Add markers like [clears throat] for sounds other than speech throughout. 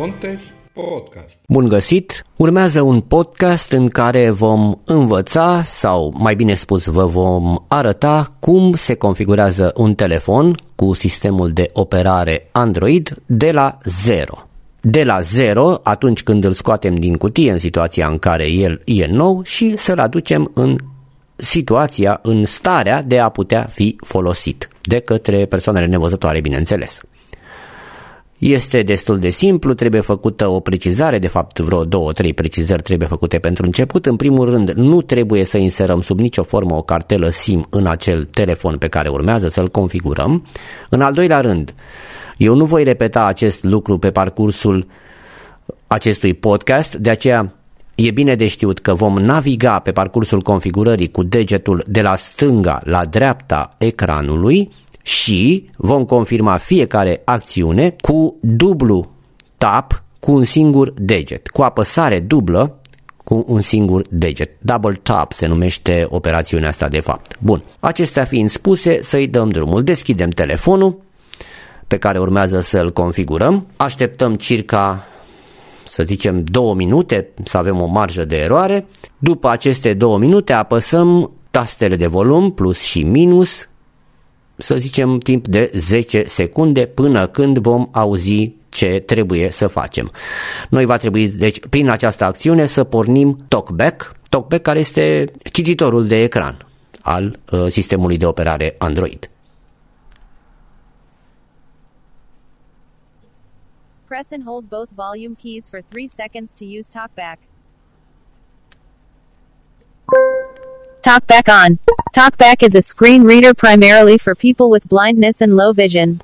Contes Podcast. Bun găsit! Urmează un podcast în care vom învăța, sau mai bine spus vă vom arăta cum se configurează un telefon cu sistemul de operare Android de la zero. De la zero, atunci când îl scoatem din cutie în situația în care el e nou și să-l aducem în situația, în starea de a putea fi folosit de către persoanele nevăzătoare, bineînțeles. Este destul de simplu, trebuie făcută o precizare, de fapt vreo două, trei precizări trebuie făcute pentru început. În primul rând, nu trebuie să inserăm sub nicio formă o cartelă SIM în acel telefon pe care urmează să-l configurăm. În al doilea rând, eu nu voi repeta acest lucru pe parcursul acestui podcast, de aceea E bine de știut că vom naviga pe parcursul configurării cu degetul de la stânga la dreapta ecranului și vom confirma fiecare acțiune cu dublu tap cu un singur deget, cu apăsare dublă cu un singur deget. Double tap se numește operațiunea asta de fapt. Bun, acestea fiind spuse, să-i dăm drumul. Deschidem telefonul pe care urmează să-l configurăm. Așteptăm circa să zicem două minute să avem o marjă de eroare. După aceste două minute apăsăm tastele de volum plus și minus să zicem timp de 10 secunde până când vom auzi ce trebuie să facem. Noi va trebui, deci, prin această acțiune să pornim TalkBack, TalkBack care este cititorul de ecran al uh, sistemului de operare Android. Press and hold both volume keys for 3 seconds to use TalkBack. TalkBack on. TalkBack is a screen reader primarily for people with blindness and low vision.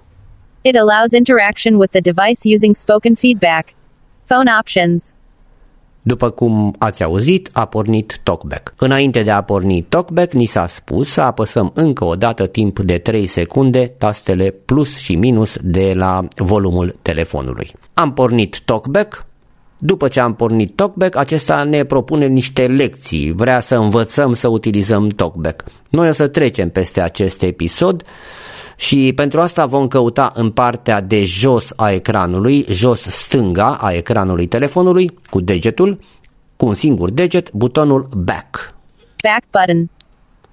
It allows interaction with the device using spoken feedback. Phone options. După cum ați auzit, a pornit TalkBack. Înainte de a porni TalkBack, ni s-a spus să apăsăm încă o dată timp de 3 secunde tastele plus și minus de la volumul telefonului. Am pornit TalkBack, după ce am pornit TalkBack, acesta ne propune niște lecții, vrea să învățăm să utilizăm TalkBack. Noi o să trecem peste acest episod și pentru asta vom căuta în partea de jos a ecranului, jos stânga a ecranului telefonului, cu degetul, cu un singur deget, butonul Back. Back button.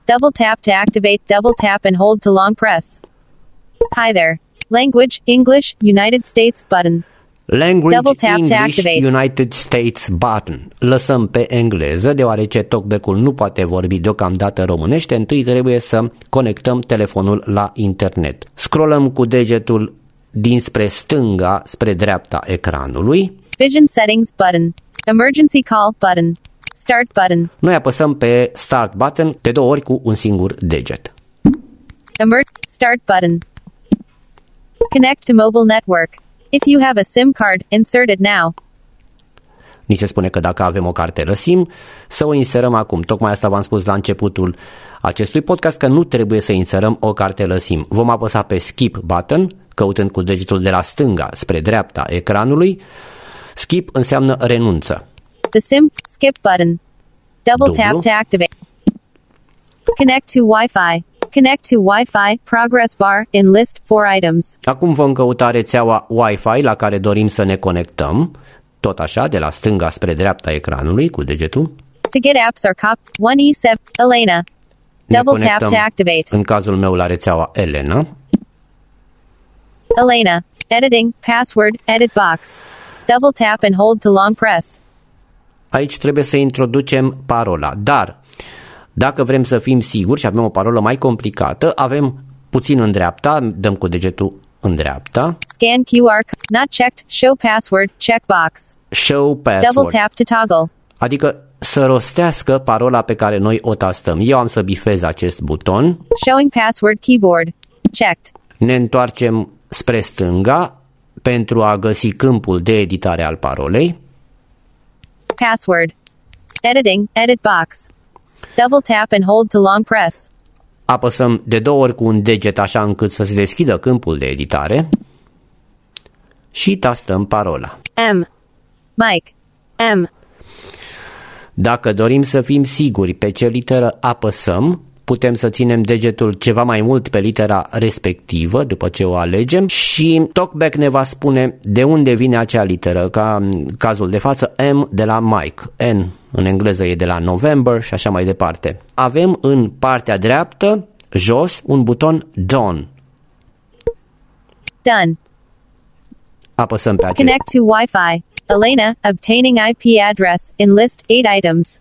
Double tap to activate, double tap and hold to long press. Hi there. Language, English, United States button. Language Double tap English to activate. United States button. Lăsăm pe engleză, deoarece talkback-ul nu poate vorbi deocamdată românește, întâi trebuie să conectăm telefonul la internet. Scrollăm cu degetul dinspre stânga spre dreapta ecranului. Vision settings button. Emergency call button. Start button. Noi apăsăm pe Start button de două ori cu un singur deget. Emer- start button. Connect to mobile network. If you have a SIM card, insert it now. Ni se spune că dacă avem o cartelă SIM, să o inserăm acum. Tocmai asta v-am spus la începutul acestui podcast că nu trebuie să inserăm o cartelă SIM. Vom apăsa pe Skip button, căutând cu degetul de la stânga spre dreapta ecranului. Skip înseamnă renunță. The SIM skip button. Double Dublu. tap to activate. Connect to Wi-Fi. Connect to Wi-Fi progress bar in list for items. Acum vom căuta rețeaua Wi-Fi la care dorim să ne conectăm, tot așa, de la stânga spre dreapta ecranului cu degetul. To get apps or cop 1E7 Elena. Double tap to activate. În cazul meu la rețeaua Elena. Elena. Editing, password, edit box. Double tap and hold to long press. Aici trebuie să introducem parola, dar dacă vrem să fim siguri și avem o parolă mai complicată, avem puțin în dreapta, dăm cu degetul în dreapta. Scan QR, not checked, show password, checkbox. Show password. Double tap to toggle. Adică să rostească parola pe care noi o tastăm. Eu am să bifez acest buton. Showing password keyboard. Checked. Ne întoarcem spre stânga pentru a găsi câmpul de editare al parolei. Password. Editing, edit box. Double tap and hold to long press. Apăsăm de două ori cu un deget așa încât să se deschidă câmpul de editare și tastăm parola. M. Mike. M. Dacă dorim să fim siguri pe ce literă apăsăm, putem să ținem degetul ceva mai mult pe litera respectivă după ce o alegem și TalkBack ne va spune de unde vine acea literă, ca în cazul de față M de la Mike, N în engleză e de la November și așa mai departe. Avem în partea dreaptă, jos, un buton Done. Done. Apăsăm pe acest. Connect to Wi-Fi. Elena, obtaining IP address, in list 8 items.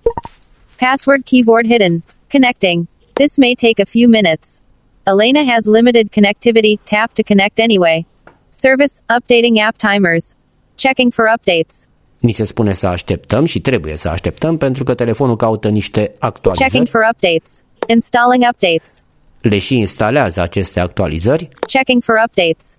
Password keyboard hidden. Connecting. This may take a few minutes. Elena has limited connectivity, tap to connect anyway. Service, updating app timers. Checking for updates. Ni se spune să așteptăm și trebuie să așteptăm pentru că telefonul caută niște Checking actualizări. for updates. Installing updates. Le și instalează aceste actualizări. Checking for updates.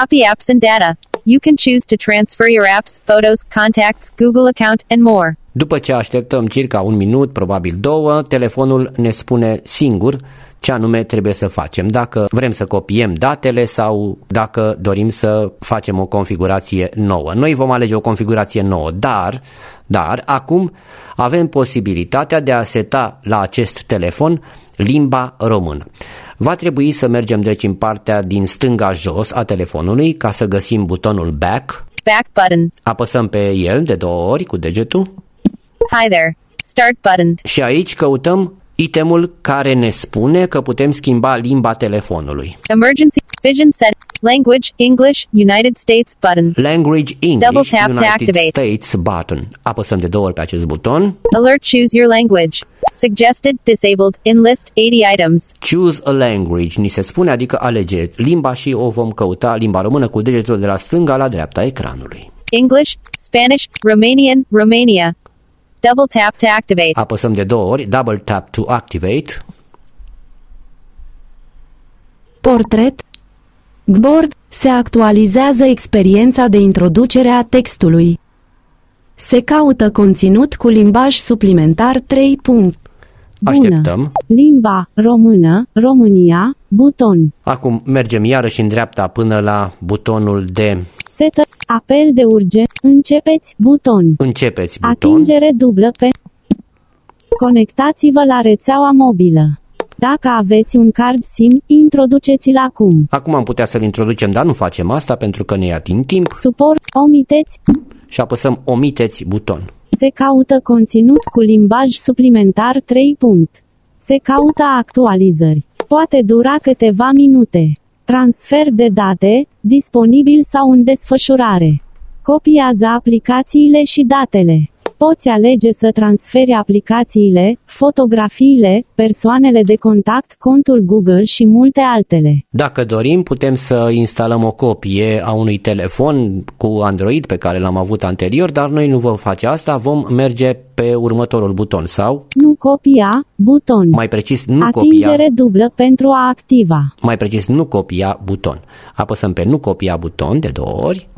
Copy apps and data. You can choose to transfer your apps, photos, contacts, Google account, and more. După ce așteptăm circa un minut, probabil două, telefonul ne spune singur ce anume trebuie să facem. Dacă vrem să copiem datele sau dacă dorim să facem o configurație nouă. Noi vom alege o configurație nouă, dar, dar acum avem posibilitatea de a seta la acest telefon limba română. Va trebui să mergem deci în partea din stânga jos a telefonului ca să găsim butonul back, Back button. apăsăm pe el de două ori cu degetul Hi there. Start button. și aici căutăm itemul care ne spune că putem schimba limba telefonului. Emergency vision set language English United States button. Language English Double tap to United activate. States button. Apăsăm de două ori pe acest buton. Alert choose your language. Suggested disabled in list 80 items. Choose a language, ni se spune, adică alege limba și o vom căuta limba română cu degetul de la stânga la dreapta ecranului. English, Spanish, Romanian, Romania. Double tap to activate. Apăsăm de două ori, double tap to activate. Portret Gboard se actualizează experiența de introducere a textului. Se caută conținut cu limbaj suplimentar 3. Punct. Așteptăm. Limba română, România, buton. Acum mergem iarăși în dreapta până la butonul de Setă, apel de urgent, începeți, buton. începeți buton. Atingere dublă pe... Conectați-vă la rețeaua mobilă. Dacă aveți un card SIM, introduceți-l acum. Acum am putea să-l introducem, dar nu facem asta pentru că ne ia din timp Suport, omiteți, și apăsăm omiteți buton. Se caută conținut cu limbaj suplimentar 3. Punct. Se caută actualizări. Poate dura câteva minute. Transfer de date, disponibil sau în desfășurare. Copiază aplicațiile și datele. Poți alege să transferi aplicațiile, fotografiile, persoanele de contact, contul Google și multe altele. Dacă dorim, putem să instalăm o copie a unui telefon cu Android pe care l-am avut anterior, dar noi nu vom face asta, vom merge pe următorul buton sau, Nu copia, buton. mai precis, nu copia, Atingere dublă pentru a activa. mai precis, nu copia buton. Apăsăm pe nu copia buton de două ori,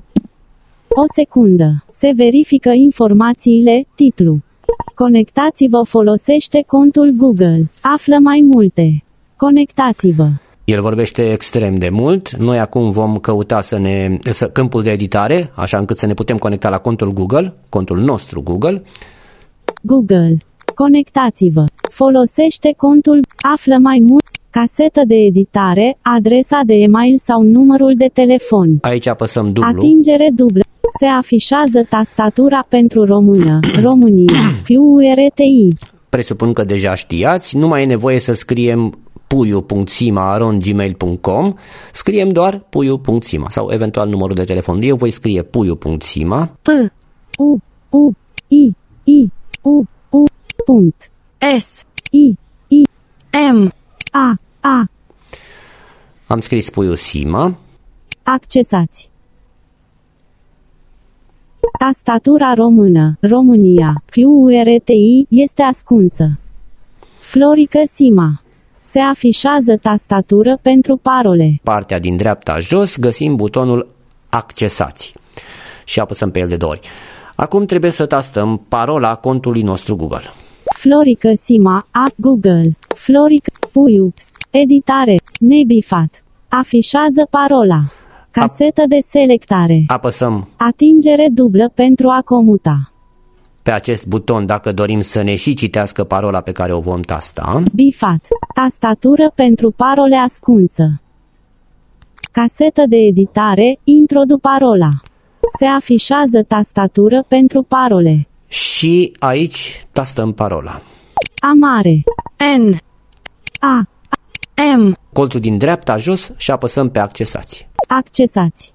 O secundă. Se verifică informațiile, titlu. Conectați-vă folosește contul Google. Află mai multe. Conectați-vă. El vorbește extrem de mult. Noi acum vom căuta să ne să, câmpul de editare, așa încât să ne putem conecta la contul Google, contul nostru Google. Google. Conectați-vă. Folosește contul. Află mai mult. Casetă de editare, adresa de e-mail sau numărul de telefon. Aici apăsăm dublu. Atingere dublă. Se afișează tastatura pentru română. [clears throat] România. QRTI. Presupun că deja știați, nu mai e nevoie să scriem puiu.sima.gmail.com Scriem doar puiu.sima sau eventual numărul de telefon. Eu voi scrie puiu.sima P U U I I U U punct S I I M A A Am scris puiu Sima, Accesați Tastatura română, România, QRTI, este ascunsă. Florică Sima. Se afișează tastatură pentru parole. partea din dreapta jos, găsim butonul Accesați și apăsăm pe el de două ori. Acum trebuie să tastăm parola contului nostru Google. Florică Sima, a Google. Florică, Puiu, editare, nebifat. Afișează parola. Casetă de selectare. Apăsăm Atingere dublă pentru a comuta. pe acest buton dacă dorim să ne și citească parola pe care o vom tasta. Bifat. Tastatură pentru parole ascunsă. Casetă de editare, introdu parola. Se afișează tastatură pentru parole. Și aici tastăm parola. Amare. N. A. M. Colțul din dreapta jos și apăsăm pe accesați. Accesați.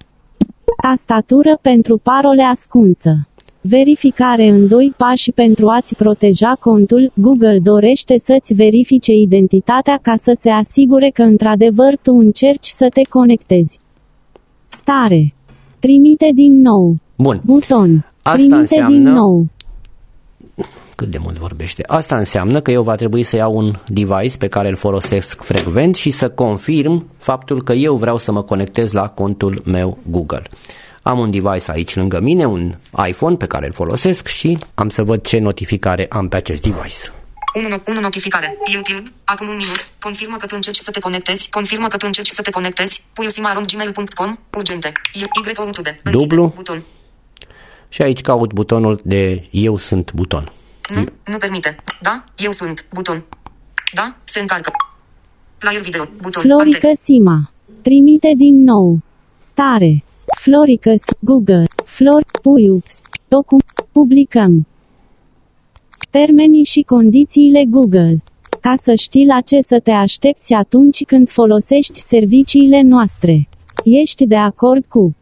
Tastatură pentru parole ascunsă. Verificare în doi pași pentru a-ți proteja contul, Google dorește să-ți verifice identitatea ca să se asigure că într-adevăr tu încerci să te conectezi. Stare. Trimite din nou. Bun. Buton. Asta Trimite înseamnă- din nou. Cât de mult vorbește. Asta înseamnă că eu va trebui să iau un device pe care îl folosesc frecvent și să confirm faptul că eu vreau să mă conectez la contul meu Google. Am un device aici lângă mine, un iPhone pe care îl folosesc și am să văd ce notificare am pe acest device. 1, no- 1 notificare. YouTube. Acum un minut. Confirmă că tu încerci să te conectezi. Confirmă că tu încerci să te conectezi. puiusimaron.gmail.com. Urgente. Y. Y. Dublu. Buton. Și aici caut butonul de Eu sunt buton. Nu. Nu permite. Da. Eu sunt. Buton. Da. Se încarcă. Player video. Buton. Florică Antex. Sima. Trimite din nou. Stare. Florică S- Google. Flor Puiu. S- Docum. Publicăm. Termenii și condițiile Google. Ca să știi la ce să te aștepți atunci când folosești serviciile noastre. Ești de acord cu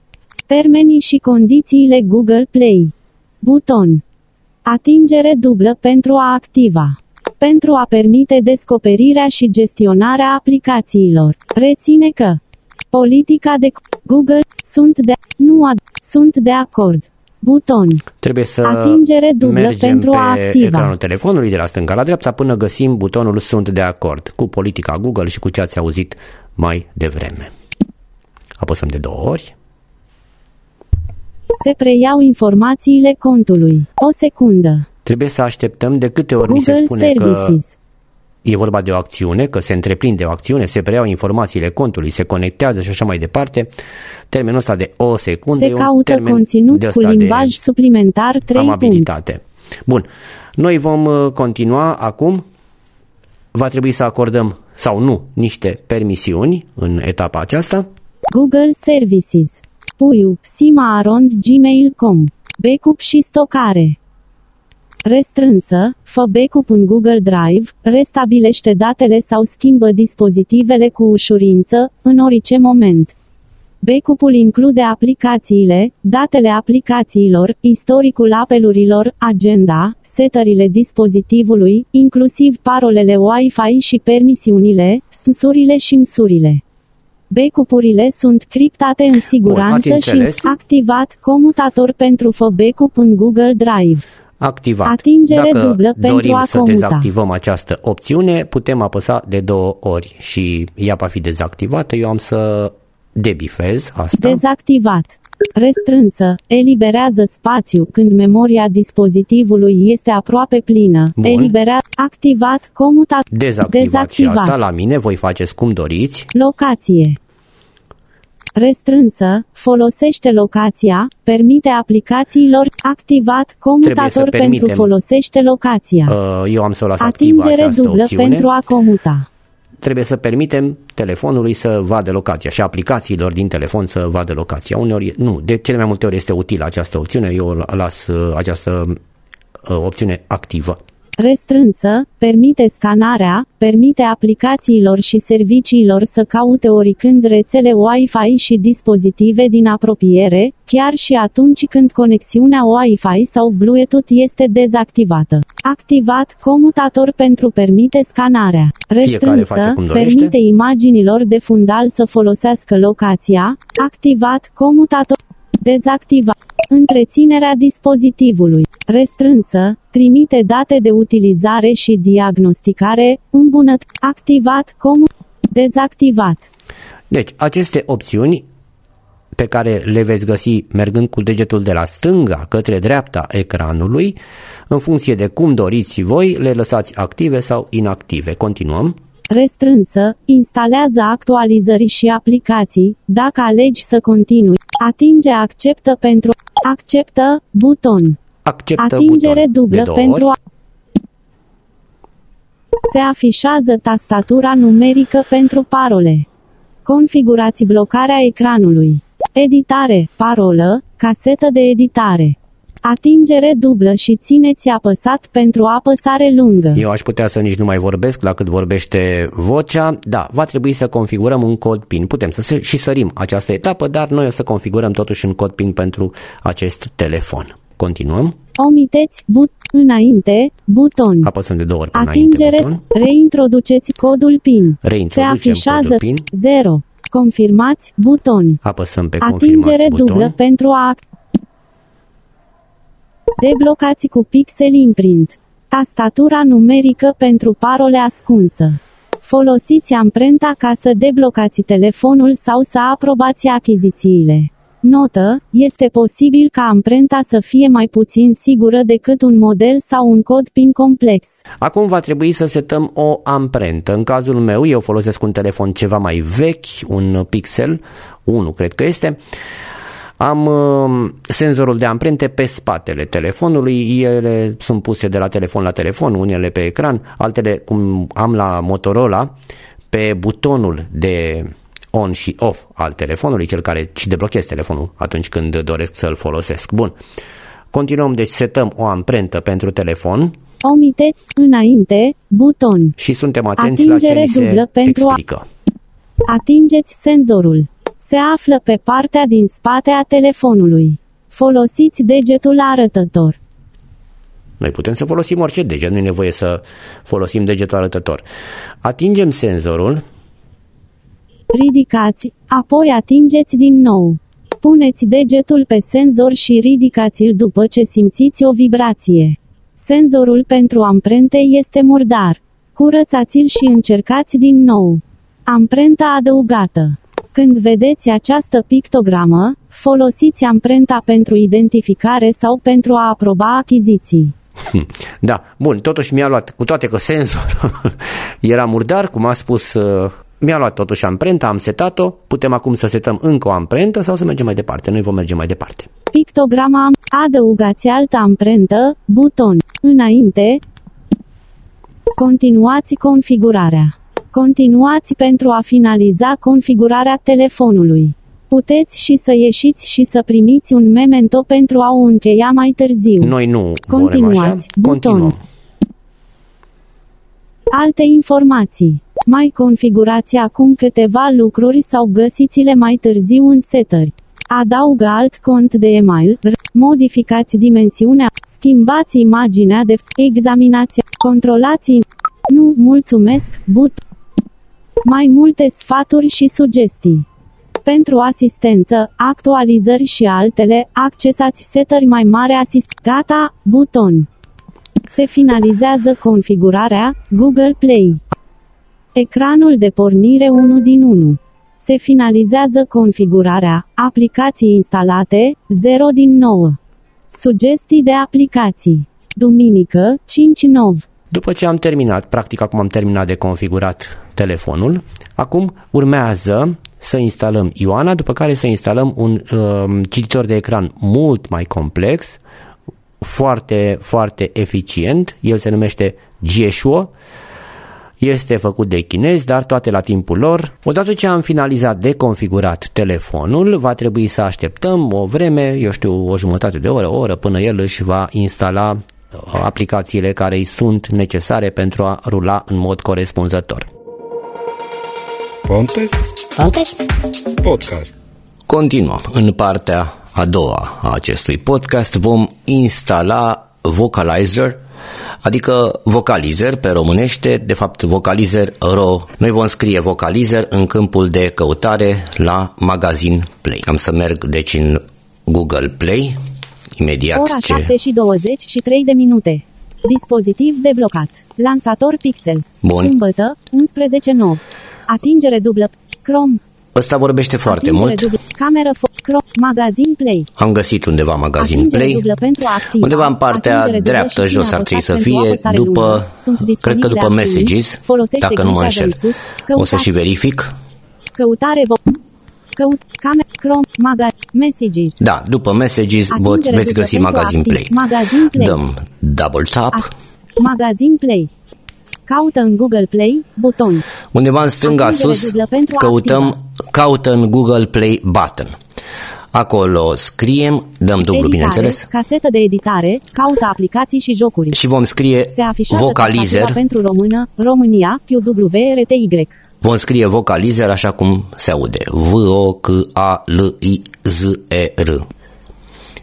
termenii și condițiile Google Play. Buton. Atingere dublă pentru a activa. Pentru a permite descoperirea și gestionarea aplicațiilor. Reține că politica de Google sunt de nu ad, sunt de acord. Buton. Trebuie să Atingere dublă mergem pentru pe a activa. ecranul telefonului de la stânga la dreapta până găsim butonul Sunt de acord cu politica Google și cu ce ați auzit mai devreme. Apăsăm de două ori. Se preiau informațiile contului. O secundă. Trebuie să așteptăm de câte ori ni se Google spune că Services. e vorba de o acțiune, că se întreprinde o acțiune, se preiau informațiile contului, se conectează și așa mai departe. Termenul ăsta de o secundă Se e un caută termen conținut de cu ăsta de limbaj suplimentar 3 punct. amabilitate. Bun. Noi vom uh, continua acum. Va trebui să acordăm sau nu niște permisiuni în etapa aceasta. Google Services. Puiu, Sima Arond Gmail.com. Backup și stocare. Restrânsă, fă backup în Google Drive, restabilește datele sau schimbă dispozitivele cu ușurință, în orice moment. Backup-ul include aplicațiile, datele aplicațiilor, istoricul apelurilor, agenda, setările dispozitivului, inclusiv parolele Wi-Fi și permisiunile, sensurile și măsurile. Backup-urile sunt criptate în siguranță ați și înțeles? activat comutator pentru fă backup în Google Drive. Activat. Atingere Dacă dublă pentru dorim a să comuta. dezactivăm această opțiune, putem apăsa de două ori și ea va fi dezactivată. Eu am să debifez asta. Dezactivat. Restrânsă. Eliberează spațiu când memoria dispozitivului este aproape plină. Bun. Eliberează. Activat. Comutat. Dezactivat, Dezactivat. și asta la mine, voi faceți cum doriți. Locație. Restrânsă, folosește locația, permite aplicațiilor, activat, comutator Trebuie să pentru permitem. folosește locația. Uh, Eu am să o las activă Atingere această dublă opțiune. pentru a comuta. Trebuie să permitem telefonului să vadă locația și aplicațiilor din telefon să vadă locația. Uneori, nu, de cele mai multe ori este utilă această opțiune, eu las uh, această uh, opțiune activă. Restrânsă, permite scanarea, permite aplicațiilor și serviciilor să caute oricând rețele Wi-Fi și dispozitive din apropiere, chiar și atunci când conexiunea Wi-Fi sau Bluetooth este dezactivată. Activat comutator pentru permite scanarea. face Restrânsă, cum dorește. permite imaginilor de fundal să folosească locația. Activat comutator. Dezactivat. Întreținerea dispozitivului. Restrânsă. Trimite date de utilizare și diagnosticare. Îmbunăt. Activat. Comu. Dezactivat. Deci, aceste opțiuni pe care le veți găsi mergând cu degetul de la stânga către dreapta ecranului, în funcție de cum doriți voi, le lăsați active sau inactive. Continuăm. Restrânsă. Instalează actualizări și aplicații. Dacă alegi să continui, atinge acceptă pentru acceptă buton. acceptă Atingere buton dublă de două pentru ori. a... Se afișează tastatura numerică pentru parole. Configurați blocarea ecranului. Editare, parolă, casetă de editare. Atingere dublă și țineți apăsat pentru apăsare lungă. Eu aș putea să nici nu mai vorbesc la cât vorbește vocea. Da, va trebui să configurăm un cod PIN. Putem să se- și sărim această etapă, dar noi o să configurăm totuși un cod PIN pentru acest telefon. Continuăm. Omiteți but înainte, buton. Apăsăm de două ori pe Atingere, înainte buton. reintroduceți codul PIN. Se Reintroducem afișează codul PIN. 0. Confirmați buton. Apăsăm pe Atingere confirmați dublă buton. pentru a Deblocați cu pixel imprint. Tastatura numerică pentru parole ascunsă. Folosiți amprenta ca să deblocați telefonul sau să aprobați achizițiile. Notă, este posibil ca amprenta să fie mai puțin sigură decât un model sau un cod PIN complex. Acum va trebui să setăm o amprentă. În cazul meu, eu folosesc un telefon ceva mai vechi, un Pixel 1 cred că este. Am uh, senzorul de amprente pe spatele telefonului, ele sunt puse de la telefon la telefon, unele pe ecran, altele cum am la Motorola, pe butonul de on și off al telefonului, cel care și deblochez telefonul atunci când doresc să-l folosesc. Bun. Continuăm, deci setăm o amprentă pentru telefon Omiteți înainte, buton. și suntem atenți la ce Atingere ni se dublă pentru a- explică. Atingeți senzorul. Se află pe partea din spate a telefonului. Folosiți degetul arătător. Noi putem să folosim orice deget, nu e nevoie să folosim degetul arătător. Atingem senzorul, Ridicați, apoi atingeți din nou. Puneți degetul pe senzor și ridicați-l după ce simțiți o vibrație. Senzorul pentru amprente este murdar. Curățați-l și încercați din nou. Amprenta adăugată. Când vedeți această pictogramă, folosiți amprenta pentru identificare sau pentru a aproba achiziții. Hm, Da, bun, totuși mi-a luat, cu toate că senzorul [laughs] era murdar, cum a spus, uh, mi-a luat totuși amprenta, am setat-o, putem acum să setăm încă o amprentă sau să mergem mai departe. Noi vom merge mai departe. Pictograma am- adăugați altă amprentă, buton, înainte. Continuați configurarea. Continuați pentru a finaliza configurarea telefonului. Puteți și să ieșiți și să primiți un memento pentru a o încheia mai târziu. Noi nu vrem așa, Continuați, buton. continuăm. Alte informații. Mai configurați acum câteva lucruri sau găsiți-le mai târziu în setări. Adaugă alt cont de email, r- modificați dimensiunea, schimbați imaginea de examinați, controlați nu, mulțumesc, but. Mai multe sfaturi și sugestii. Pentru asistență, actualizări și altele, accesați setări mai mare asist. Gata, buton. Se finalizează configurarea Google Play. Ecranul de pornire 1 din 1. Se finalizează configurarea aplicații instalate 0 din 9. Sugestii de aplicații. Duminică 5 nov. După ce am terminat, practic acum am terminat de configurat telefonul, acum urmează să instalăm Ioana, după care să instalăm un uh, cititor de ecran mult mai complex, foarte, foarte eficient, el se numește Jieshuo, este făcut de chinezi, dar toate la timpul lor. Odată ce am finalizat de configurat telefonul, va trebui să așteptăm o vreme, eu știu, o jumătate de oră, o oră, până el își va instala uh, aplicațiile care îi sunt necesare pentru a rula în mod corespunzător. Ponte? Ponte? Podcast. Continuăm. În partea a doua a acestui podcast vom instala Vocalizer, adică vocalizer pe românește, de fapt vocalizer ro. Noi vom scrie vocalizer în câmpul de căutare la magazin Play. Am să merg deci în Google Play, imediat Ora ce... 7 și 23 de minute. Dispozitiv deblocat. Lansator Pixel. Bun. Sâmbătă, 11 nov. Atingere dublă. Chrome. Ăsta vorbește foarte Atingere mult. Dublă. Cameră fo- Chrome. Magazin Play. Am găsit undeva magazin Atingere Play. dublă pentru a activa. Undeva în partea Atingere dublă dreaptă și jos ține ar trebui să apăsat pentru fie apăsare după, lungă. Sunt cred că disponibile după acțiuni. messages, Folosește dacă nu mă glisează înșel. în sus. O să și Căutați. verific. Căutare vo- Căut. Camera. Chrome. Maga. Messages. Da, după Messages Atingere voți, veți dublă găsi pentru Magazin activ. Play. Magazin Play. Dăm double tap. A- Magazin Play. Caută în Google Play. Buton. Undeva în stânga Atingere sus dublă pentru căutăm, caută în Google Play button. Acolo scriem, dăm dublu Editare. bineînțeles, Casetă de editare. Caută aplicații și jocuri. și vom scrie Se afișează vocalizer, tastatura pentru română, România, QWRTY. Vom scrie vocalizer așa cum se aude, V-O-C-A-L-I-Z-E-R.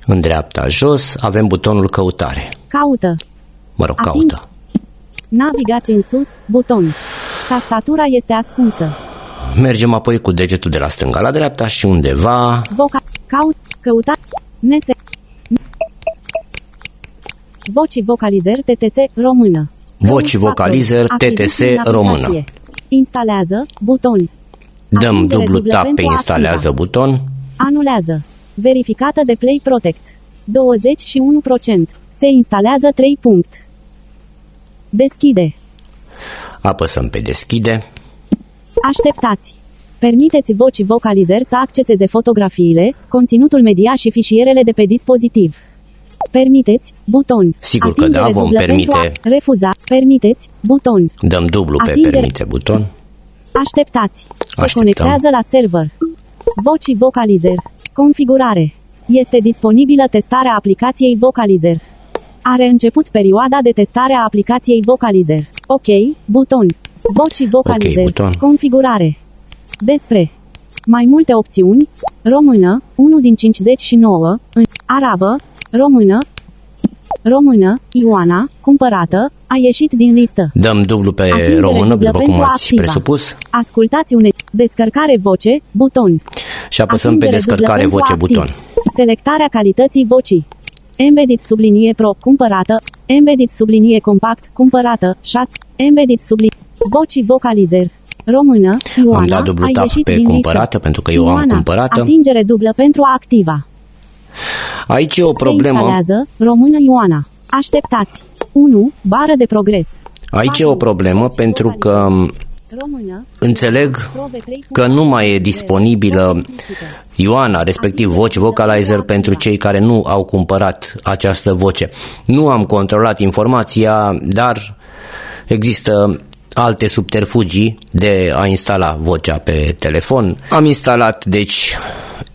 În dreapta jos avem butonul căutare, Caută. mă rog, Ating- caută. Navigați în sus, buton. Tastatura este ascunsă. Mergem apoi cu degetul de la stânga la dreapta și undeva Voca. Caut. Căuta. Nese. Voci vocalizer TTS română. Voci Căut vocalizer factori. TTS Achiziții în română. Aplicație. Instalează. Buton. dăm Atingere dublu dublă tap pe pentru instalează activa. buton, Anulează. Verificată de Play Protect. 21%. Se instalează 3 punct. Deschide. apăsăm pe deschide, Așteptați. Permiteți vocii vocalizer să acceseze fotografiile, conținutul media și fișierele de pe dispozitiv. Permiteți, buton. Sigur că Atingere da, vom dublă permite. pentru a refuza, permiteți, buton. dăm dublu pe Atingere. permite buton, Așteptați. Se Așteptăm. conectează la server. Vocii vocalizer. Configurare. Este disponibilă testarea aplicației Vocalizer. Are început perioada de testare a aplicației Vocalizer. OK, buton. Vocii Vocalizer. buton. Configurare. Despre. Mai multe opțiuni. Română, 1 din 59, în arabă, română, română, Ioana, cumpărată, a ieșit din listă. dăm dublu pe Atingere română, dublă după cum pentru ați activa. presupus, Ascultați une descărcare voce, buton. și apăsăm pe Atingere descărcare dublă voce pentru buton. activ. Selectarea calității vocii. Embedded sublinie pro, cumpărată. Embedded sublinie compact, cumpărată. 6. Embedded sublinie. Vocii vocalizer. Română, Ioana, dat dublu a tap ieșit pe din cumpărată, listă. pentru că eu am Ioana, cumpărată. Atingere dublă pentru a activa. Aici e o Se problemă, instalează, română Ioana. Așteptați. 1. Bară de progres. aici e o 4. problemă Vocii pentru vocalizer. că Română, înțeleg probe trei că nu mai e voce disponibilă implicită. Ioana, respectiv voce vocalizer pentru cei care nu au cumpărat această voce. Nu am controlat informația, dar există alte subterfugii de a instala vocea pe telefon. Am instalat, deci,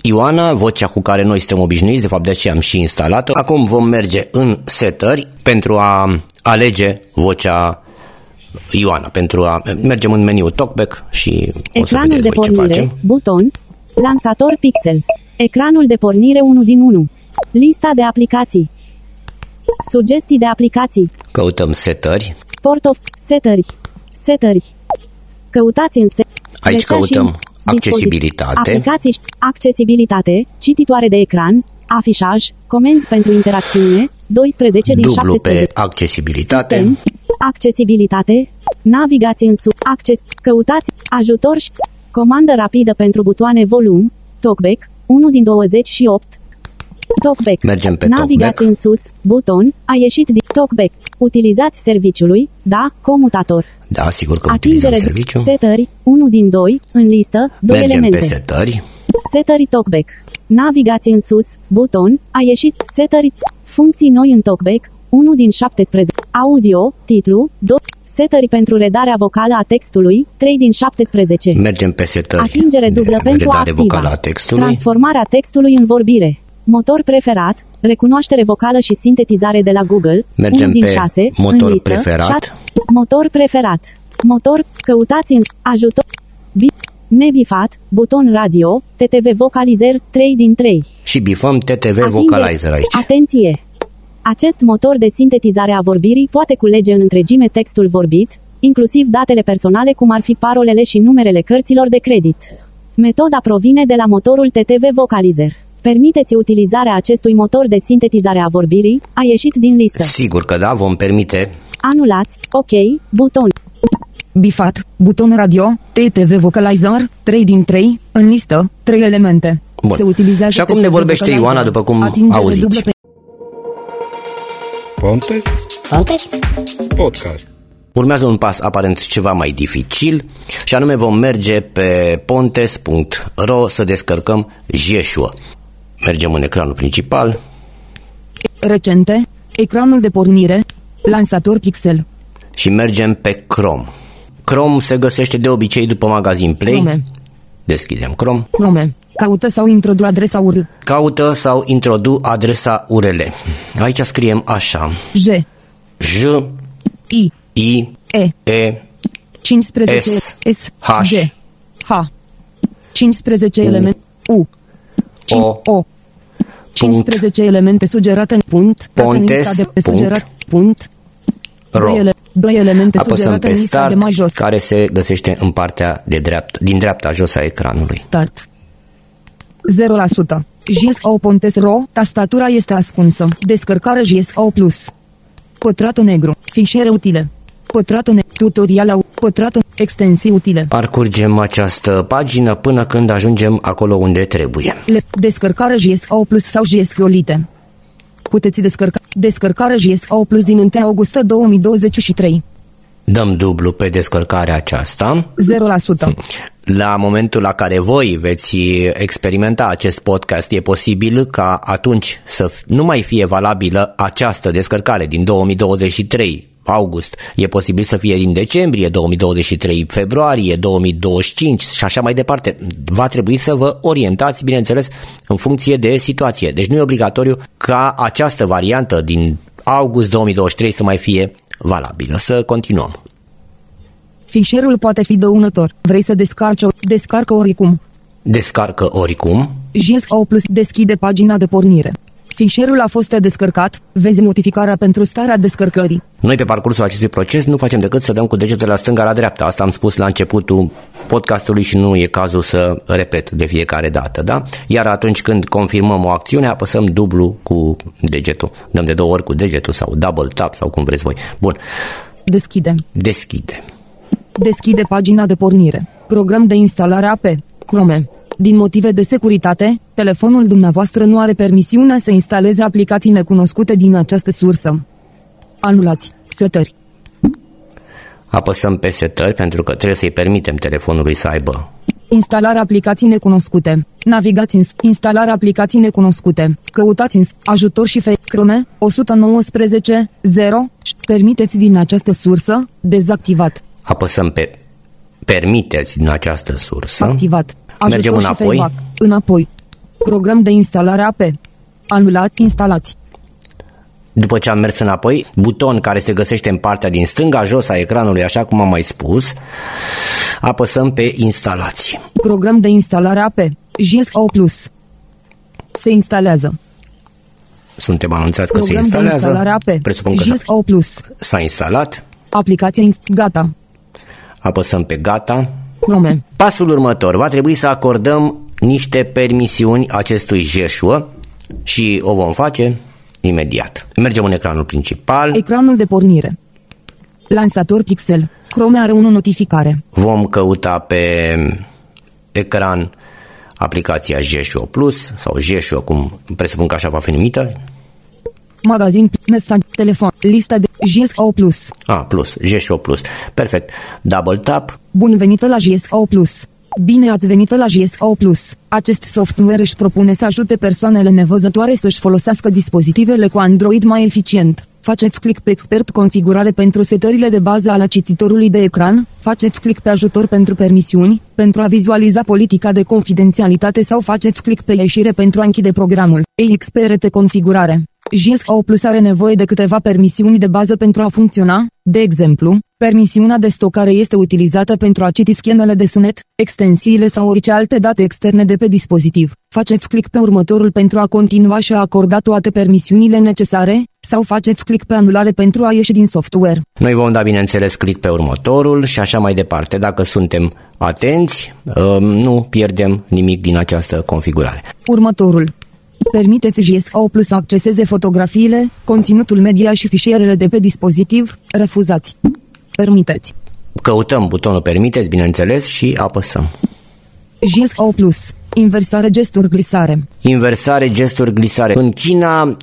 Ioana, vocea cu care noi suntem obișnuiți, de fapt de aceea am și instalat-o. Acum vom merge în setări pentru a alege vocea Ioana, pentru a mergem în meniu Talkback și o să Ecranul vedeți de voi ce pornire, facem. buton, lansator pixel, ecranul de pornire 1 din 1, lista de aplicații, sugestii de aplicații, Căutăm setări, port of, setări, setări, căutați în set, Aici rețea și căutăm dispozitiv, accesibilitate. aplicații, și- accesibilitate, cititoare de ecran, afișaj, comenzi pentru interacțiune, 12 din dublu 17. pe accesibilitate, Sistem, accesibilitate, navigați în sus, acces, căutați, ajutor și comandă rapidă pentru butoane volum, talkback, 1 din 28, talkback, Mergem pe navigați talkback. în sus, buton, a ieșit din talkback, utilizați serviciului, da, comutator, da, sigur că utilizăm atingere, serviciu. setări, 1 din 2, în listă, 2 Mergem elemente. pe setări, Setări Talkback. Navigați în sus, buton, a ieșit, setări, funcții noi în Talkback, 1 din 17, audio, titlu, 2, setări pentru redarea vocală a textului, 3 din 17. mergem pe setări. Atingere dublă de pentru redare activa. vocală a textului, Transformarea textului în vorbire. Motor preferat, recunoaștere vocală și sintetizare de la Google, Mergem 1 din pe 6, motor în listă, preferat. chat, motor preferat. Motor, căutați în ajutor, bip, nebifat, buton radio, TTV vocalizer, 3 din 3. și bifăm TTV Atingere- Vocalizer aici. Atenție! Acest motor de sintetizare a vorbirii poate culege în întregime textul vorbit, inclusiv datele personale cum ar fi parolele și numerele cărților de credit. Metoda provine de la motorul TTV Vocalizer. Permiteți utilizarea acestui motor de sintetizare a vorbirii, a ieșit din listă. Sigur că da, vom permite Anulați, OK, buton. Bifat, buton radio, TTV Vocalizer, 3 din 3, în listă, 3 elemente. Bun. Se utilizează Și acum TTV ne vorbește Vocalizer. Ioana, după cum Atingere auziți. dublă pe Ponte? Ponte? Podcast. Urmează un pas aparent ceva mai dificil și anume vom merge pe pontes.ro să descărcăm Jeshua. Mergem în ecranul principal. Recente, ecranul de pornire, lansator pixel, și mergem pe Chrome. Chrome se găsește de obicei după magazin Play. Chrome, Deschidem Chrome. Chrome, caută sau introdu adresa URL, Caută sau introdu adresa URL. Aici scriem așa. J, J, I, I, E, E, 15 S, S, H, G, H, 15 elemente, U, 5, O, O, 15 elemente sugerate în punct, dacă în Pontes, lista de punct, sugerat, punct, ro. Doi, ele, doi elemente Apăsăm sugerate pe în lista de Start, mai jos. care se găsește în partea de dreapta, din dreapta jos a ecranului. Start. 0%. JSO Pontes RO, tastatura este ascunsă. Descărcare JSO Plus. Pătrat negru. Fișiere utile. Pătrat negru. Tutorial au. Pătrat extensii utile. Parcurgem această pagină până când ajungem acolo unde trebuie. Le- descărcare JSO Plus sau JSO Lite. Puteți descărca. Descărcare JSO Plus din 1 august 2023. Dăm dublu pe descărcarea aceasta. 0%. La momentul la care voi veți experimenta acest podcast, e posibil ca atunci să f- nu mai fie valabilă această descărcare din 2023 august, e posibil să fie din decembrie 2023, februarie 2025 și așa mai departe. Va trebui să vă orientați, bineînțeles, în funcție de situație. Deci nu e obligatoriu ca această variantă din august 2023 să mai fie valabilă. Să continuăm. Fișierul poate fi dăunător. Vrei să descarci o... Descarcă oricum. Descarcă oricum, JSO Plus deschide pagina de pornire. Fișierul a fost descărcat, vezi notificarea pentru starea descărcării. Noi pe parcursul acestui proces nu facem decât să dăm cu degetul la stânga la dreapta. Asta am spus la începutul podcastului și nu e cazul să repet de fiecare dată, da? Iar atunci când confirmăm o acțiune, apăsăm dublu cu degetul. Dăm de două ori cu degetul sau double tap sau cum vreți voi. Bun. Deschide. Deschide. Deschide pagina de pornire. Program de instalare AP. Chrome. Din motive de securitate, telefonul dumneavoastră nu are permisiunea să instaleze aplicații necunoscute din această sursă. Anulați. Setări. Apăsăm pe setări pentru că trebuie să-i permitem telefonului să aibă Instalarea aplicații necunoscute. Navigați în s- instalarea aplicații necunoscute. Căutați în s- ajutor și fe Chrome 119 0 Permiteți din această sursă dezactivat. apăsăm pe permiteți din această sursă. Activat. Ajutor Mergem și înapoi. feedback. Înapoi. Program de instalare AP. Anulat, instalați. După ce am mers înapoi, buton care se găsește în partea din stânga jos a ecranului, așa cum am mai spus, apăsăm pe instalați. Program de instalare AP. JSO Plus. Se instalează. Suntem anunțați că se Program de instalează. instalare AP. Presupun că s-a, JSO Plus. s-a instalat. Aplicația inst- gata. Apăsăm pe gata. Chrome. Pasul următor, va trebui să acordăm niște permisiuni acestui Jeshua și o vom face imediat. Mergem în ecranul principal, Ecranul de pornire. Lansator pixel. Chrome are o notificare. vom căuta pe ecran aplicația Jeshua Plus sau Jeshua, cum presupun că așa va fi numită. Magazin, mesaj, telefon, lista de JSO Plus. A, plus, Jeshua Plus. Perfect. Double tap, Bun venit la JSO Plus. Bine ați venit la JSO Plus. Acest software își propune să ajute persoanele nevăzătoare să-și folosească dispozitivele cu Android mai eficient. Faceți click pe expert configurare pentru setările de bază ale cititorului de ecran, faceți click pe ajutor pentru permisiuni, pentru a vizualiza politica de confidențialitate sau faceți click pe ieșire pentru a închide programul. EXPRT configurare. JSO Plus are nevoie de câteva permisiuni de bază pentru a funcționa, de exemplu, permisiunea de stocare este utilizată pentru a citi schemele de sunet, extensiile sau orice alte date externe de pe dispozitiv. Faceți click pe următorul pentru a continua și a acorda toate permisiunile necesare, sau faceți click pe anulare pentru a ieși din software. Noi vom da, bineînțeles, click pe următorul și așa mai departe. Dacă suntem atenți, um, nu pierdem nimic din această configurare. Următorul. Permiteți JSO Plus să acceseze fotografiile, conținutul media și fișierele de pe dispozitiv, refuzați. Permiteți. Căutăm butonul permiteți, bineînțeles, și apăsăm. JSO Plus. Inversare gesturi glisare. Inversare, gesturi, glisare. În China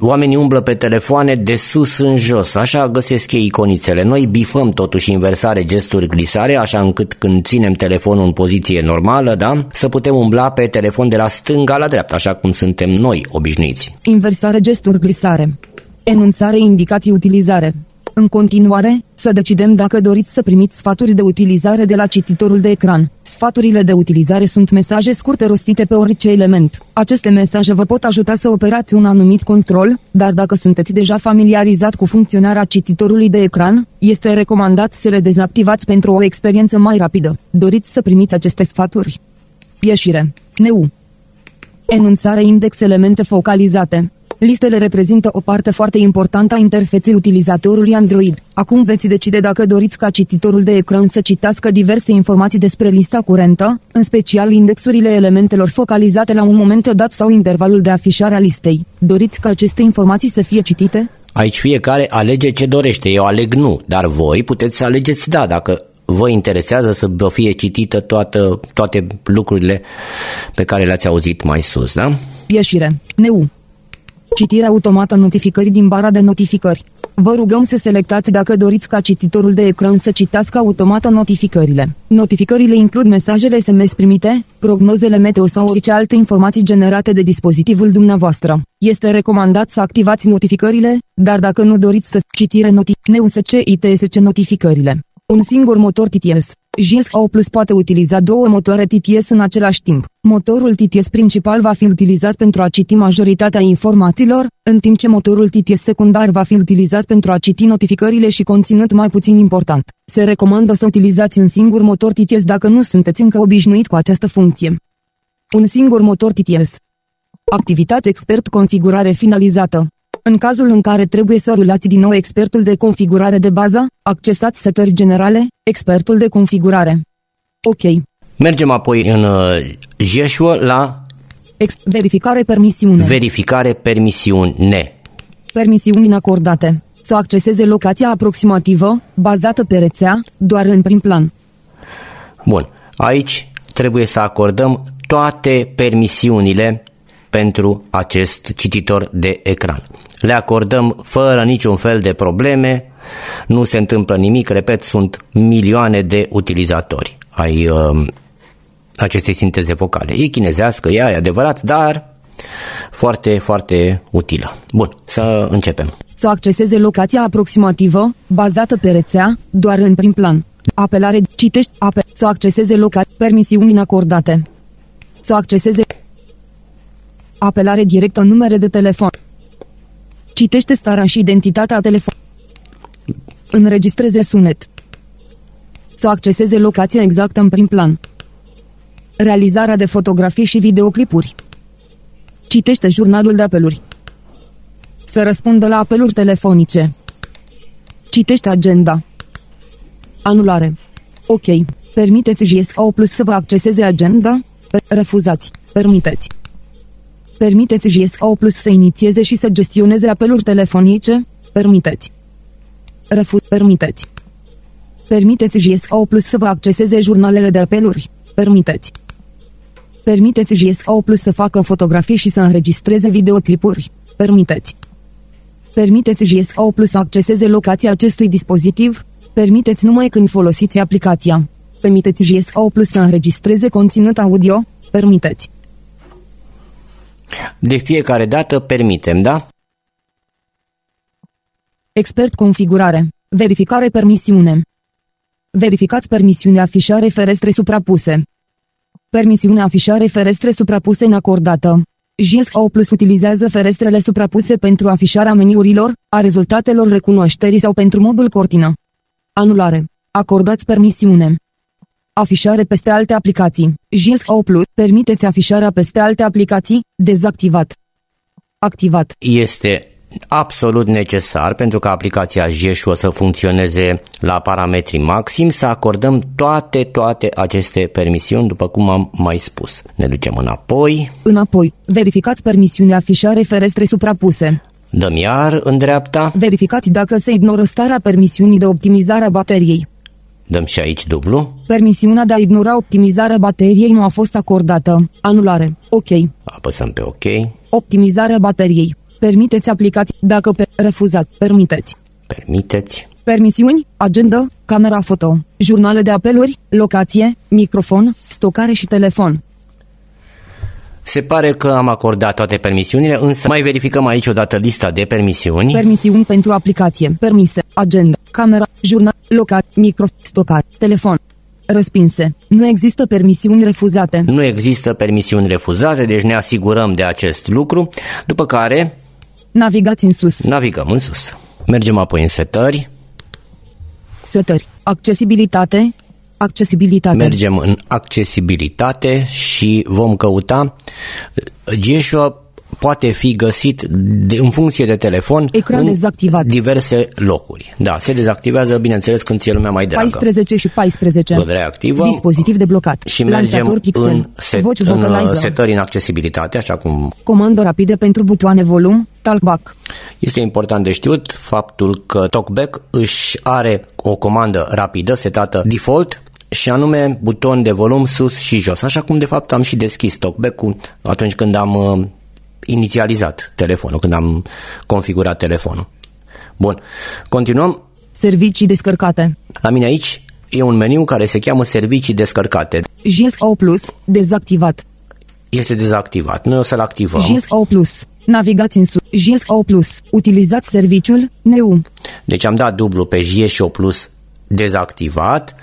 oamenii umblă pe telefoane de sus în jos, așa găsesc ei iconițele. Noi bifăm totuși inversare, gesturi, glisare, așa încât când ținem telefonul în poziție normală, da, să putem umbla pe telefon de la stânga la dreapta, așa cum suntem noi obișnuiți. Inversare gesturi glisare. Enunțare indicații utilizare. În continuare, să decidem dacă doriți să primiți sfaturi de utilizare de la cititorul de ecran. Sfaturile de utilizare sunt mesaje scurte rostite pe orice element. Aceste mesaje vă pot ajuta să operați un anumit control, dar dacă sunteți deja familiarizat cu funcționarea cititorului de ecran, este recomandat să le dezactivați pentru o experiență mai rapidă. Doriți să primiți aceste sfaturi? Ieșire. Neu. Enunțare index elemente focalizate. Listele reprezintă o parte foarte importantă a interfeței utilizatorului Android. Acum veți decide dacă doriți ca cititorul de ecran să citească diverse informații despre lista curentă, în special indexurile elementelor focalizate la un moment dat sau intervalul de afișare a listei. Doriți ca aceste informații să fie citite? Aici fiecare alege ce dorește, eu aleg nu, dar voi puteți să alegeți da, dacă vă interesează să vă fie citită toată, toate lucrurile pe care le-ați auzit mai sus, da? Ieșire. Neu. Citire automată notificării din bara de notificări. Vă rugăm să selectați dacă doriți ca cititorul de ecran să citească automat notificările. Notificările includ mesajele SMS primite, prognozele meteo sau orice alte informații generate de dispozitivul dumneavoastră. Este recomandat să activați notificările, dar dacă nu doriți să citire noti NUSC ITSC notificările. Un singur motor TTS. JSO Plus poate utiliza două motoare TTS în același timp. Motorul TTS principal va fi utilizat pentru a citi majoritatea informațiilor, în timp ce motorul TTS secundar va fi utilizat pentru a citi notificările și conținut mai puțin important. Se recomandă să utilizați un singur motor TTS dacă nu sunteți încă obișnuit cu această funcție. Un singur motor TTS. Activitate expert configurare finalizată. În cazul în care trebuie să rulați din nou expertul de configurare de bază, accesați setări generale, expertul de configurare. OK. Mergem apoi în uh, Jeshua la Ex verificare permisiune. verificare permisiune. Permisiuni acordate. Să acceseze locația aproximativă, bazată pe rețea, doar în prim plan. Bun, aici trebuie să acordăm toate permisiunile pentru acest cititor de ecran. Le acordăm fără niciun fel de probleme, nu se întâmplă nimic, repet, sunt milioane de utilizatori ai uh, acestei sinteze vocale. E chinezească, ea e adevărat, dar foarte, foarte utilă. Bun, să începem. Să acceseze locația aproximativă, bazată pe rețea, doar în prim plan. Apelare, citești, ape, să acceseze locația, permisiuni acordate. Să acceseze apelare directă numere de telefon. Citește starea și identitatea telefon. Înregistreze sunet. Să acceseze locația exactă în prim plan. Realizarea de fotografii și videoclipuri. Citește jurnalul de apeluri. Să răspundă la apeluri telefonice. Citește agenda. Anulare. Ok. Permiteți JSO Plus să vă acceseze agenda? Refuzați. Permiteți. Permiteți JSO Plus să inițieze și să gestioneze apeluri telefonice? Permiteți. Refuz. Permiteți. Permiteți JSO Plus să vă acceseze jurnalele de apeluri? Permiteți. Permiteți JSO Plus să facă fotografii și să înregistreze videoclipuri? Permiteți. Permiteți JSO Plus să acceseze locația acestui dispozitiv? Permiteți numai când folosiți aplicația. Permiteți JSO Plus să înregistreze conținut audio? Permiteți. De fiecare dată permitem, da? Expert configurare. Verificare permisiune. Verificați permisiunea afișare ferestre suprapuse. Permisiunea afișare ferestre suprapuse neacordată. JSO Plus utilizează ferestrele suprapuse pentru afișarea meniurilor, a rezultatelor recunoașterii sau pentru modul cortină. Anulare. Acordați permisiune. Afișare peste alte aplicații. JSO Plus. Permiteți afișarea peste alte aplicații. Dezactivat. Activat. Este absolut necesar pentru ca aplicația Jeshu să funcționeze la parametri maxim să acordăm toate, toate aceste permisiuni, după cum am mai spus. Ne ducem înapoi. Înapoi. Verificați permisiunea afișare ferestre suprapuse. Dăm iar în dreapta. Verificați dacă se ignoră starea permisiunii de optimizare a bateriei. Dăm și aici dublu. Permisiunea de a ignora optimizarea bateriei nu a fost acordată. Anulare. OK. Apăsăm pe OK. Optimizarea bateriei. Permiteți aplicații. Dacă pe refuzat, permiteți. Permiteți. Permisiuni, agenda, camera foto, jurnale de apeluri, locație, microfon, stocare și telefon. Se pare că am acordat toate permisiunile, însă mai verificăm aici odată lista de permisiuni. Permisiuni pentru aplicație, permise, agenda, camera, jurnal, locat, microfon, stocat, telefon. Răspinse. Nu există permisiuni refuzate. nu există permisiuni refuzate, deci ne asigurăm de acest lucru, după care Navigați în sus. navigăm în sus. Mergem apoi în setări, Setări. Accesibilitate. Accesibilitate. mergem în accesibilitate și vom căuta Joshua poate fi găsit de, în funcție de telefon Ecran în dezactivat. diverse locuri. Da, se dezactivează, bineînțeles, când ți-e lumea mai dragă. 14 și 14. Codrea activă. Dispozitiv deblocat. Și mergem Lansator pixel. în, set, Voci în vocalizer. uh, setări în accesibilitate, așa cum Comandă rapide pentru butoane volum. Talkback. Este important de știut faptul că TalkBack își are o comandă rapidă setată default și anume buton de volum sus și jos, așa cum de fapt am și deschis TalkBack-ul atunci când am uh, inițializat telefonul, când am configurat telefonul. Bun, continuăm. Servicii descărcate. La mine aici e un meniu care se cheamă servicii descărcate. JSO Plus. Dezactivat. Este dezactivat. Noi o să-l activăm. JSO Plus. Navigați în sus. JSO Plus. Utilizați serviciul NEU. Deci am dat dublu pe JSO Plus dezactivat.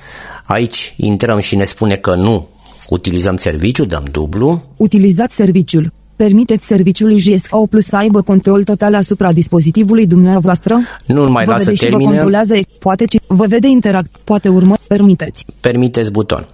Aici intrăm și ne spune că nu utilizăm serviciu, dăm dublu. Utilizați serviciul. Permiteți serviciului JSO Plus să aibă control total asupra dispozitivului dumneavoastră? Nu mai vă lasă vede și vă termine. controlează, poate ci, vă vede interact, poate urmă, permiteți. Permiteți buton.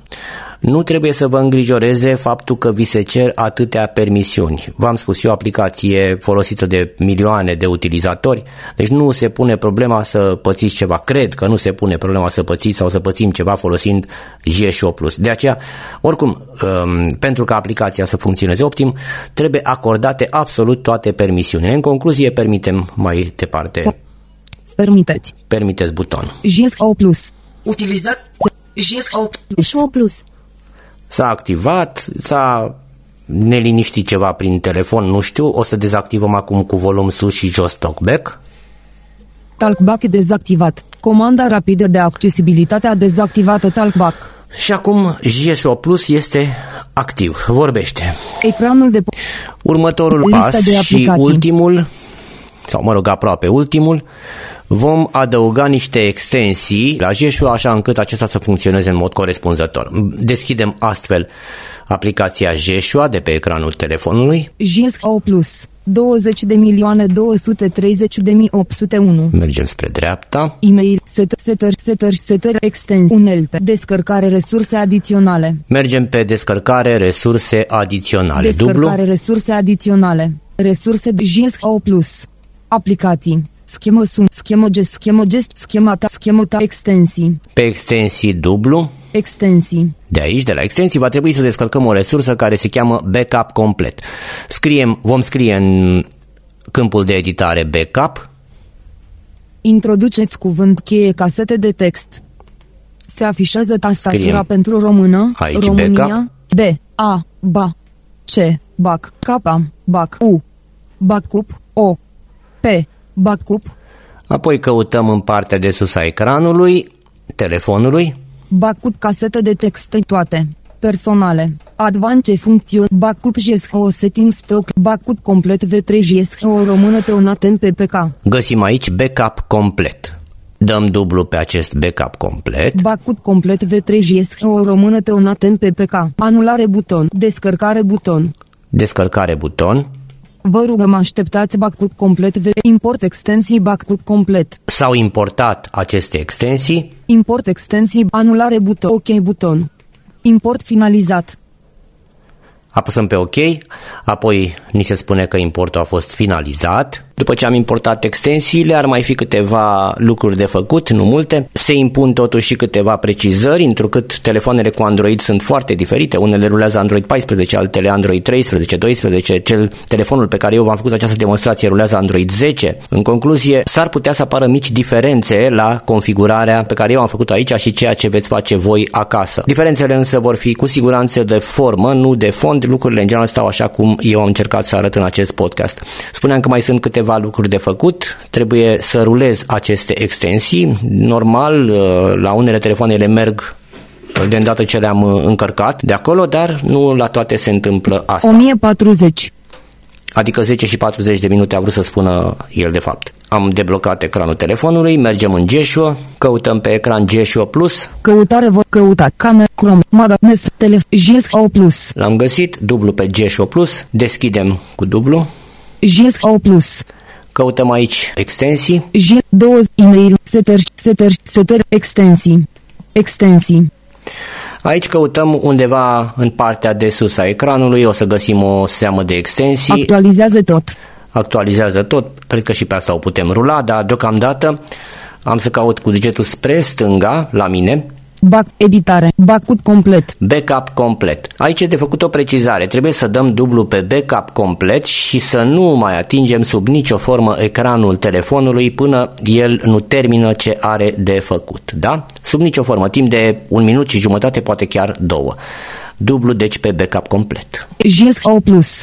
Nu trebuie să vă îngrijoreze faptul că vi se cer atâtea permisiuni. V-am spus, e o aplicație folosită de milioane de utilizatori, deci nu se pune problema să pățiți ceva. Cred că nu se pune problema să pățiți sau să pățim ceva folosind GSO+. De aceea, oricum, um, pentru ca aplicația să funcționeze optim, trebuie acordate absolut toate permisiunile. În concluzie, permitem mai departe. Permiteți. Permiteți buton. JSO Plus. Utilizat JSO Show Plus. S-a activat, s-a neliniștit ceva prin telefon, nu știu, o să dezactivăm acum cu volum sus și jos talkback. Talkback dezactivat. Comanda rapidă de accesibilitate a dezactivată Talkback. Și acum GSO Plus este activ, vorbește. Ecranul de Următorul Lista pas de și aplicații. ultimul, sau mă rog aproape ultimul, vom adăuga niște extensii la GSO așa încât acesta să funcționeze în mod corespunzător. Deschidem astfel aplicația GSO de pe ecranul telefonului, JSO Plus. 20 de milioane 230 de mii 801. mergem spre dreapta, E-mail, set, setări, setări, setări, extens, unelte, descărcare resurse adiționale, mergem pe descărcare resurse adiționale, dublu, descărcare resurse adiționale, resurse de JSO Plus, aplicații, schemă sun, schemă gest, schemă gest, schemata, schemata, extensii, pe extensii dublu, extensii, De aici, de la extensii, va trebui să descărcăm o resursă care se cheamă backup complet. Scriem, vom scrie în câmpul de editare backup, introduceți cuvânt cheie casete de text. Se afișează tastatura Scriem pentru română, aici România, backup. B, A, B, C, BAC, K, BAC, U, BACUP, O, P, BACUP, apoi căutăm în partea de sus a ecranului, telefonului, BACUP casete de text toate, personale, advance funcțiuni, BACUP JSO settings stock, BACUP complet V3 JSO română teonaten PPK, găsim aici backup complet. Dăm dublu pe acest backup complet, BACUP complet V3 JSO română teonaten PPK, anulare buton, descărcare buton, descărcare buton, Vă rugăm așteptați backup complet V import extensii backup complet. s-au importat aceste extensii, Import extensii anulare buton. OK buton. Import finalizat. Apăsăm pe OK, apoi ni se spune că importul a fost finalizat. După ce am importat extensiile, ar mai fi câteva lucruri de făcut, nu multe. Se impun totuși și câteva precizări, întrucât telefoanele cu Android sunt foarte diferite. Unele rulează Android 14, altele Android 13, 12. Cel telefonul pe care eu v-am făcut această demonstrație rulează Android 10. În concluzie, s-ar putea să apară mici diferențe la configurarea pe care eu am făcut aici și ceea ce veți face voi acasă. Diferențele însă vor fi cu siguranță de formă, nu de fond, când lucrurile în general stau așa cum eu am încercat să arăt în acest podcast. Spuneam că mai sunt câteva lucruri de făcut, trebuie să rulez aceste extensii. Normal, uh, la unele telefoane ele merg de îndată ce le-am uh, încărcat de acolo, dar nu la toate se întâmplă asta. 1040. Adică 10 și 40 de minute a vrut să spună el de fapt. Am deblocat ecranul telefonului, mergem în Geshua, căutăm pe ecran Geshua Plus, Căutare vă căutat. Camera Chrome. Maga. Mes. Telef. GSO Plus. l-am găsit, dublu pe Geshua Plus, deschidem cu dublu, GSO Plus. căutăm aici extensii, J. 20. E-mail. Setări. Setări. Setări. Extensii. Extensii. Aici căutăm undeva în partea de sus a ecranului, o să găsim o seamă de extensii, Actualizează tot. Actualizează tot, cred că și pe asta o putem rula, dar deocamdată am să caut cu degetul spre stânga la mine, Bac. Editare. Bacut complet. backup complet. Aici e de făcut o precizare, trebuie să dăm dublu pe backup complet și să nu mai atingem sub nicio formă ecranul telefonului până el nu termină ce are de făcut, da? Sub nicio formă, timp de un minut și jumătate, poate chiar două. Dublu deci pe backup complet. GSO Plus.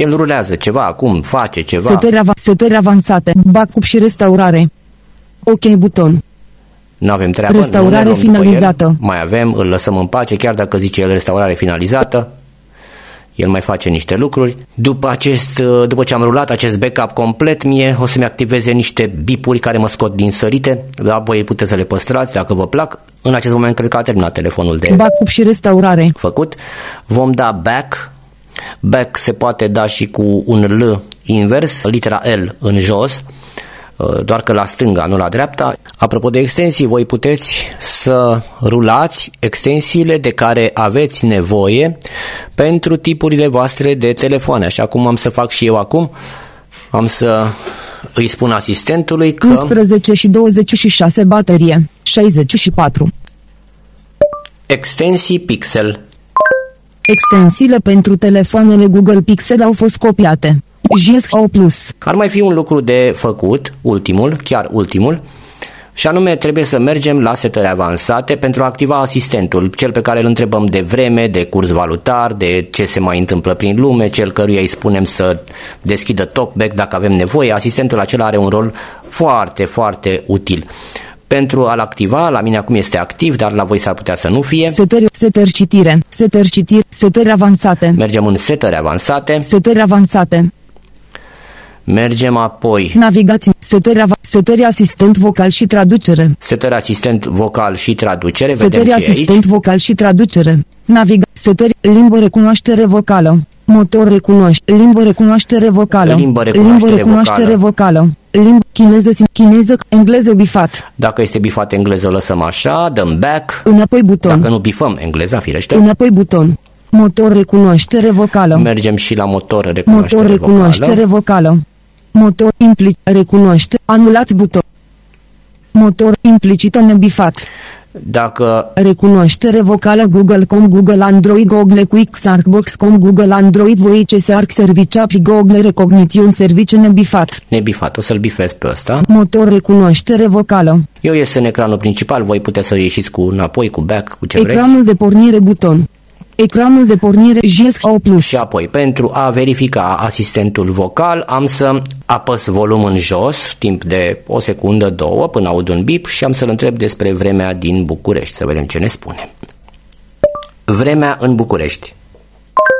El rulează ceva acum, face ceva. Setări, ava- setări avansate. Backup și restaurare. Ok buton. Nu avem treabă. Restaurare nu ne luăm după finalizată. El. Mai avem, îl lăsăm în pace, chiar dacă zice el restaurare finalizată. El mai face niște lucruri. După, acest, după ce am rulat acest backup complet, mie o să-mi activeze niște bipuri care mă scot din sărite. Da, voi puteți să le păstrați dacă vă plac. În acest moment cred că a terminat telefonul de Backup și restaurare. făcut. Vom da back. Back se poate da și cu un L invers, litera L în jos, uh, doar că la stânga, nu la dreapta. Apropo de extensii, voi puteți să rulați extensiile de care aveți nevoie pentru tipurile voastre de telefoane, așa cum am să fac și eu acum. Am să îi spun asistentului că 11 și 26 baterie. 64. extensii pixel Extensiile pentru telefoanele Google Pixel au fost copiate. GSO Plus. Ar mai fi un lucru de făcut, ultimul, chiar ultimul, și anume trebuie să mergem la setări avansate pentru a activa asistentul, cel pe care îl întrebăm de vreme, de curs valutar, de ce se mai întâmplă prin lume, cel căruia îi spunem să deschidă talkback dacă avem nevoie. Asistentul acela are un rol foarte, foarte util. Pentru a-l activa, la mine acum este activ, dar la voi s-ar putea să nu fie. Setări, setări citire. Setări citire. Setări avansate. Mergem în setări avansate, Setări avansate. mergem apoi Navigați. Setări, ava- setări asistent vocal și traducere. setări asistent vocal și traducere, vedem Setări ce e aici. asistent vocal și traducere. Naviga. Setări. Limbă recunoaștere vocală. Motor recunoaște. Limbă recunoaștere vocală. Limbă recunoaștere recunoaștere vocală. Limbă chineză, sim- chineză, engleză bifat. Dacă este bifat engleză, o lăsăm așa, dăm back. Înapoi buton. Dacă nu bifăm engleza, firește, Înapoi buton. Motor recunoaștere vocală. mergem și la motor recunoaștere Motor recunoaștere vocală. vocală. Motor implicit recunoaște. Anulați buton. Motor implicită nebifat. Dacă Recunoaștere vocală Google.com Google Android Google Quick Sarkbox.com Google Android Voice Sark Service API Google Recognition Service nebifat. ne bifat, o să-l bifez pe ăsta. Motor recunoaștere vocală. Eu ies în ecranul principal, voi puteți să ieșiți cu înapoi, cu back, cu ce vreți. Ecranul de pornire buton. Ecranul de pornire GSO Plus. Și apoi, pentru a verifica asistentul vocal, am să apăs volum în jos, timp de o secundă, două, până aud un bip și am să-l întreb despre vremea din București, să vedem ce ne spune. Vremea în București.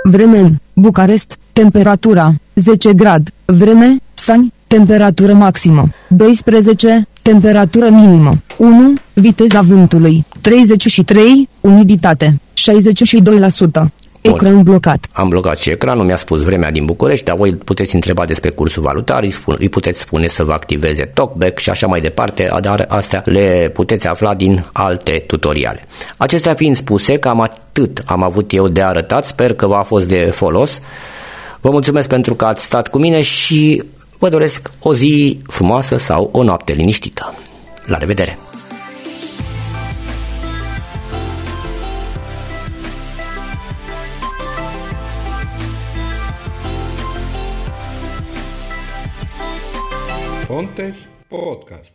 Vreme în Bucarest, temperatura 10 grad, vreme, Sani, temperatură maximă 12, temperatură minimă 1, viteza vântului 33, umiditate 62%, ecran blocat. Am blocat și ecranul, mi-a spus vremea din București, dar voi puteți întreba despre cursul valutar, îi, spun, îi puteți spune să vă activeze talkback și așa mai departe, dar astea le puteți afla din alte tutoriale. Acestea fiind spuse, cam atât am avut eu de arătat, sper că v-a fost de folos. Vă mulțumesc pentru că ați stat cu mine și vă doresc o zi frumoasă sau o noapte liniștită. La revedere! Pontes Podcast.